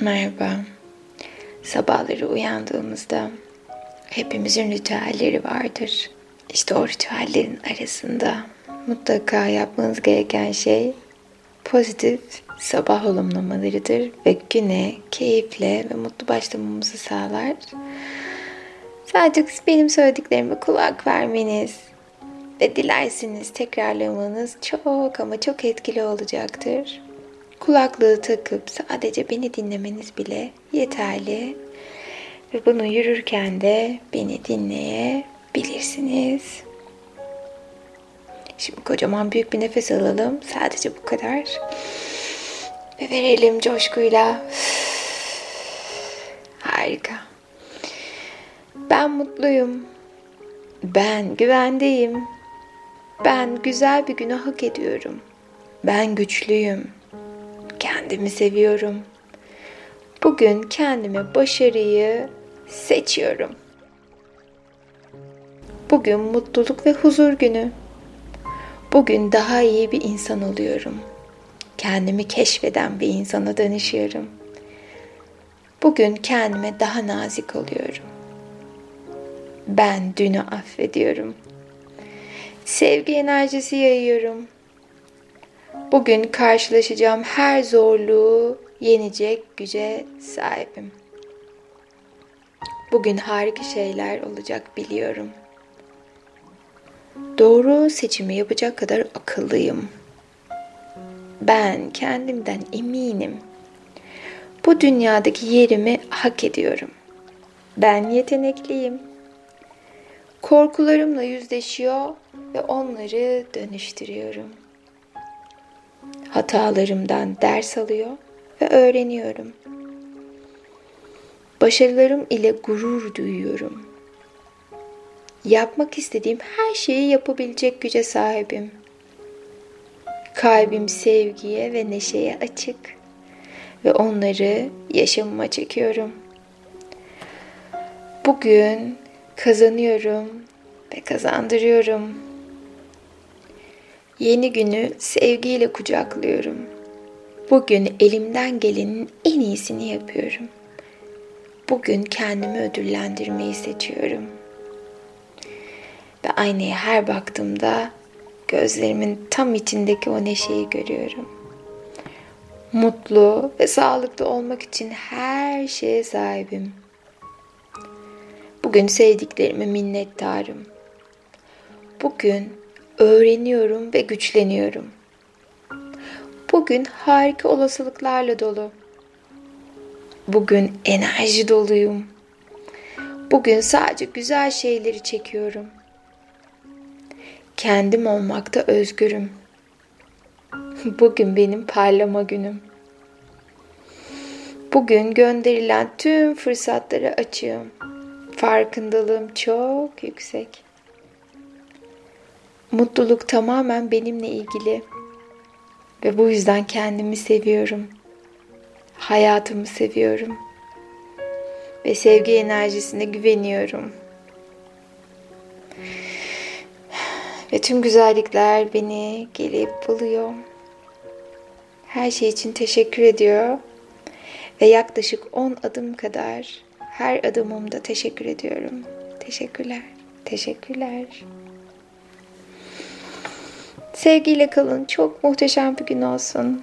Merhaba. Sabahları uyandığımızda hepimizin ritüelleri vardır. İşte o ritüellerin arasında mutlaka yapmanız gereken şey pozitif sabah olumlamalarıdır ve güne keyifle ve mutlu başlamamızı sağlar. Sadece benim söylediklerime kulak vermeniz ve dilerseniz tekrarlamanız çok ama çok etkili olacaktır. Kulaklığı takıp sadece beni dinlemeniz bile yeterli. Ve bunu yürürken de beni dinleyebilirsiniz. Şimdi kocaman büyük bir nefes alalım. Sadece bu kadar. Ve verelim coşkuyla. Harika. Ben mutluyum. Ben güvendeyim. Ben güzel bir günü hak ediyorum. Ben güçlüyüm. Kendimi seviyorum. Bugün kendime başarıyı seçiyorum. Bugün mutluluk ve huzur günü. Bugün daha iyi bir insan oluyorum. Kendimi keşfeden bir insana dönüşüyorum. Bugün kendime daha nazik oluyorum. Ben dünü affediyorum. Sevgi enerjisi yayıyorum. Bugün karşılaşacağım her zorluğu yenecek güce sahibim. Bugün harika şeyler olacak biliyorum. Doğru seçimi yapacak kadar akıllıyım. Ben kendimden eminim. Bu dünyadaki yerimi hak ediyorum. Ben yetenekliyim. Korkularımla yüzleşiyor ve onları dönüştürüyorum. Hatalarımdan ders alıyor ve öğreniyorum. Başarılarım ile gurur duyuyorum. Yapmak istediğim her şeyi yapabilecek güce sahibim. Kalbim sevgiye ve neşeye açık ve onları yaşamıma çekiyorum. Bugün kazanıyorum ve kazandırıyorum. Yeni günü sevgiyle kucaklıyorum. Bugün elimden gelenin en iyisini yapıyorum. Bugün kendimi ödüllendirmeyi seçiyorum. Ve aynaya her baktığımda gözlerimin tam içindeki o neşeyi görüyorum. Mutlu ve sağlıklı olmak için her şeye sahibim. Bugün sevdiklerime minnettarım. Bugün öğreniyorum ve güçleniyorum. Bugün harika olasılıklarla dolu. Bugün enerji doluyum. Bugün sadece güzel şeyleri çekiyorum. Kendim olmakta özgürüm. Bugün benim parlama günüm. Bugün gönderilen tüm fırsatları açığım. Farkındalığım çok yüksek. Mutluluk tamamen benimle ilgili ve bu yüzden kendimi seviyorum. Hayatımı seviyorum. Ve sevgi enerjisine güveniyorum. Ve tüm güzellikler beni gelip buluyor. Her şey için teşekkür ediyor. Ve yaklaşık 10 adım kadar her adımımda teşekkür ediyorum. Teşekkürler. Teşekkürler. Sevgiyle kalın. Çok muhteşem bir gün olsun.